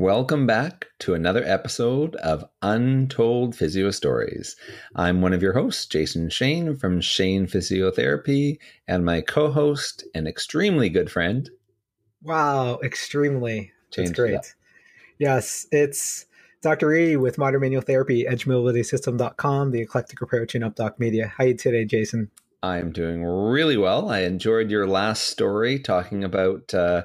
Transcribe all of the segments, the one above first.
Welcome back to another episode of Untold Physio Stories. I'm one of your hosts, Jason Shane from Shane Physiotherapy, and my co host and extremely good friend. Wow, extremely. That's great. Yes, it's Dr. E with Modern Manual Therapy, EdgeMobilitySystem.com, the eclectic approach in UpDoc Media. How are you today, Jason? I'm doing really well. I enjoyed your last story talking about. Uh,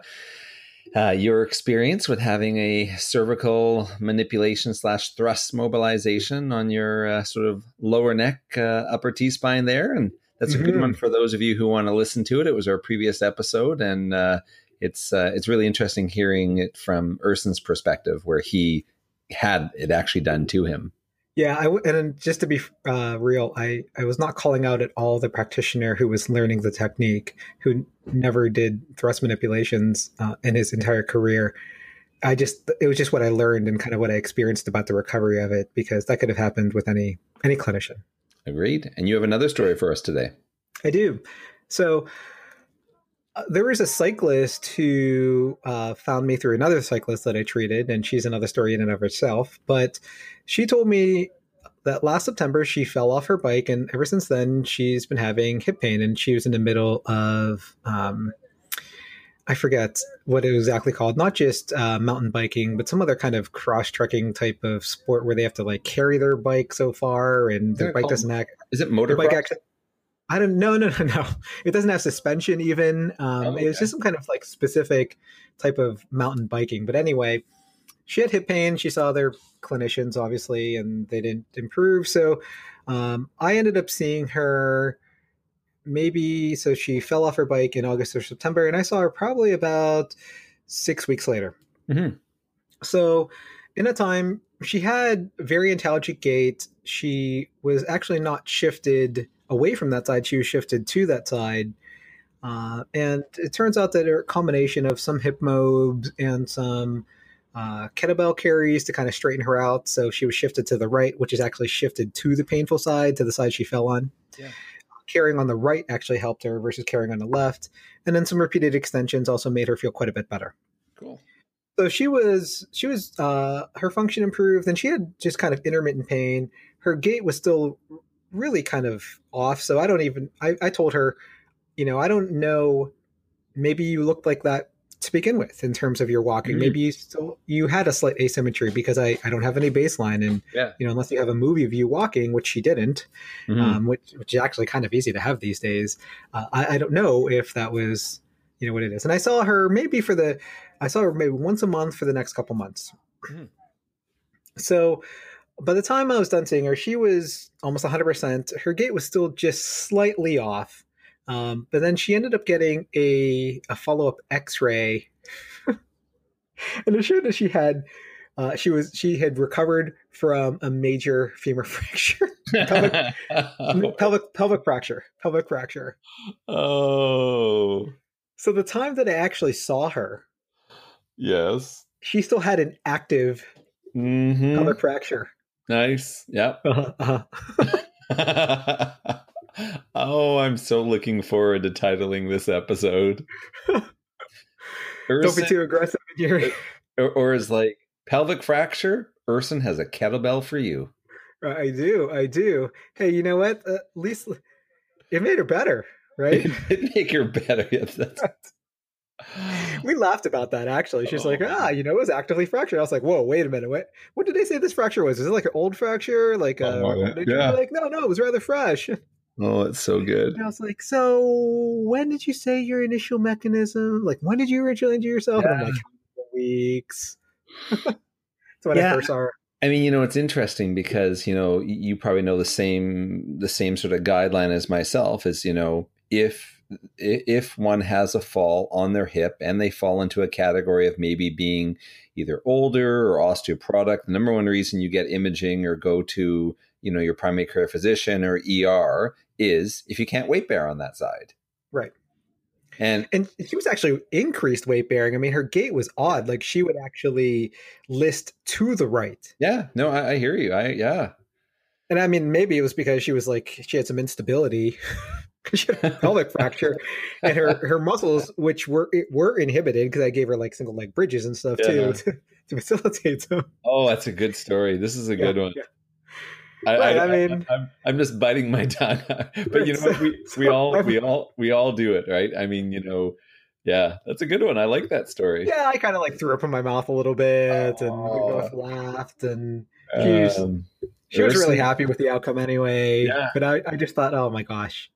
uh, your experience with having a cervical manipulation slash thrust mobilization on your uh, sort of lower neck, uh, upper T spine there. And that's mm-hmm. a good one mm-hmm. for those of you who want to listen to it. It was our previous episode, and uh, it's uh, it's really interesting hearing it from Erson's perspective, where he had it actually done to him. Yeah, I, and just to be uh, real, I, I was not calling out at all the practitioner who was learning the technique, who never did thrust manipulations uh, in his entire career. I just it was just what I learned and kind of what I experienced about the recovery of it, because that could have happened with any any clinician. Agreed. And you have another story for us today. I do. So there was a cyclist who uh, found me through another cyclist that I treated, and she's another story in and of herself. But she told me that last September she fell off her bike, and ever since then she's been having hip pain. And she was in the middle of, um, I forget what it was exactly called, not just uh, mountain biking, but some other kind of cross trekking type of sport where they have to like carry their bike so far, and their bike called, doesn't act. Is it motocross? I don't know, no, no, no. It doesn't have suspension even. Um, oh, okay. It was just some kind of like specific type of mountain biking. But anyway, she had hip pain. She saw their clinicians, obviously, and they didn't improve. So um, I ended up seeing her maybe, so she fell off her bike in August or September, and I saw her probably about six weeks later. Mm-hmm. So in a time, she had very antalgic gait. She was actually not shifted away from that side, she was shifted to that side. Uh, and it turns out that a combination of some hip mobs and some uh, kettlebell carries to kind of straighten her out. So she was shifted to the right, which is actually shifted to the painful side, to the side she fell on. Yeah. Carrying on the right actually helped her versus carrying on the left. And then some repeated extensions also made her feel quite a bit better. Cool. So she was she was uh, her function improved, and she had just kind of intermittent pain. Her gait was still really kind of off. So I don't even, I, I told her, you know, I don't know, maybe you looked like that to begin with in terms of your walking. Mm-hmm. Maybe you still, you had a slight asymmetry because I, I don't have any baseline. And, yeah. you know, unless you have a movie of you walking, which she didn't, mm-hmm. um, which, which is actually kind of easy to have these days. Uh, I, I don't know if that was, you know, what it is. And I saw her maybe for the, I saw her maybe once a month for the next couple months. Mm-hmm. So by the time I was done seeing her, she was almost 100%. Her gait was still just slightly off. Um, but then she ended up getting a, a follow up x ray. and it showed that she had. Uh, she was she had recovered from a major femur fracture, pelvic, pelvic pelvic fracture, pelvic fracture. Oh, so the time that I actually saw her, yes, she still had an active mm-hmm. pelvic fracture. Nice. Yep. Uh-huh. uh-huh. oh, I'm so looking forward to titling this episode. Don't be too aggressive in your. Or, or is like pelvic fracture. Erson has a kettlebell for you. I do. I do. Hey, you know what? Uh, at least it made her better, right? it made her better. Yeah, that's, we laughed about that actually. She's oh. like, ah, you know, it was actively fractured. I was like, whoa, wait a minute, what? What did they say this fracture was? Is it like an old fracture? Like, uh, oh, yeah. like, no, no, it was rather fresh. Oh, it's so good. And I was like, so when did you say your initial mechanism? Like, when did you originally injure yourself? Yeah. And I'm like, weeks. so when yeah. I first saw her. I mean, you know, it's interesting because you know you probably know the same the same sort of guideline as myself. Is you know if if one has a fall on their hip and they fall into a category of maybe being either older or osteoporotic, the number one reason you get imaging or go to you know, your primary care physician or ER is if you can't weight bear on that side. Right. And and she was actually increased weight bearing. I mean, her gait was odd. Like she would actually list to the right. Yeah, no, I, I hear you. I yeah. And I mean, maybe it was because she was like she had some instability. she had a pelvic fracture, and her her muscles, which were were inhibited because I gave her like single leg bridges and stuff yeah. too to, to, facilitate them. Oh, that's a good story. This is a good yeah, one. Yeah. I, Right, I, I mean- I, am I'm just biting my tongue, but you know what? We, we all we all we all do it, right? I mean, you know, yeah, that's a good one. I like that story. Yeah, I kind of like threw up in my mouth a little bit, and we Oh. both laughed, and Um, she was really Erson- happy with the outcome anyway. Yeah. But I, I just thought, oh my gosh,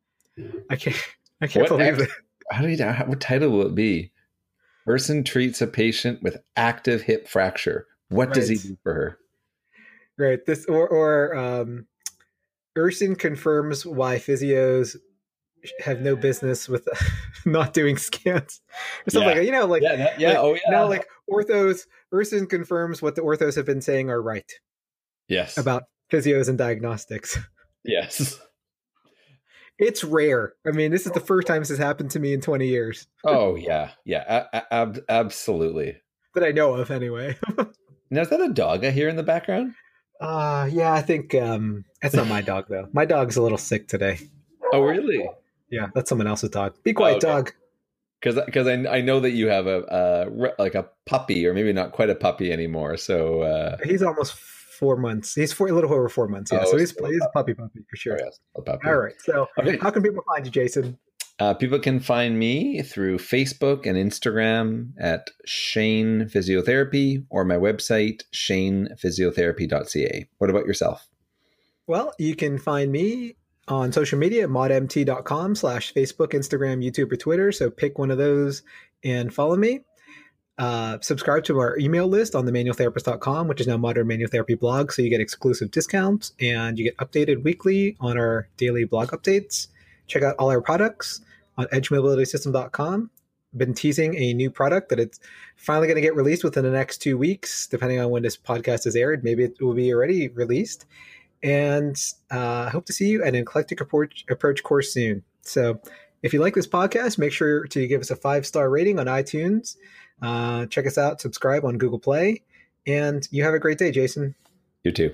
I can't, I can't What believe ex- it. How do you? how- What title will it be? Person treats a patient with active hip fracture. What does he do for her? Right. This or or um, Erson confirms why physios have no business with not doing scans or something Yeah. like you know like yeah, that- yeah. like, oh, yeah. now like orthos Erson confirms what the orthos have been saying are right yes, about physios and diagnostics. yes. It's rare. I mean, this is the first time this has happened to me in 20 years Oh, yeah, yeah. Ab- absolutely. that I know of anyway. Now, is that a dog I hear in the background? Uh yeah, I think um that's not my dog though. My dog's a little sick today. Oh, really? Yeah, that's someone else's dog. Be quiet, okay. dog. Because because I, I know that you have a, re- like a puppy or maybe not quite a puppy anymore. So uh, He's almost four months. He's four, a little over four months. Yeah, Oh, so he's, a he's a puppy puppy for sure. oh, yes, puppy. All right. So Okay. how can people find you, Jason? Uh, people can find me through Facebook and Instagram at Shane Physiotherapy or my website, shanephysiotherapy.ca. What about yourself? Well, you can find me on social media, modmt.com slash Facebook, Instagram, YouTube, or Twitter. So pick one of those and follow me. Uh, subscribe to our email list on the manualtherapist.com, which is now Modern Manual Therapy blog. So you get exclusive discounts and you get updated weekly on our daily blog updates. Check out all our products on edgemobilitysystem.com. Been teasing a new product that it's finally going to get released within the next two weeks, depending on when this podcast is aired. Maybe it will be already released and uh, hope to see you at an eclectic approach, approach course soon. So, if you like this podcast, make sure to give us a five star rating on iTunes. Uh, check us out, subscribe on Google Play, and you have a great day, Jason. You too.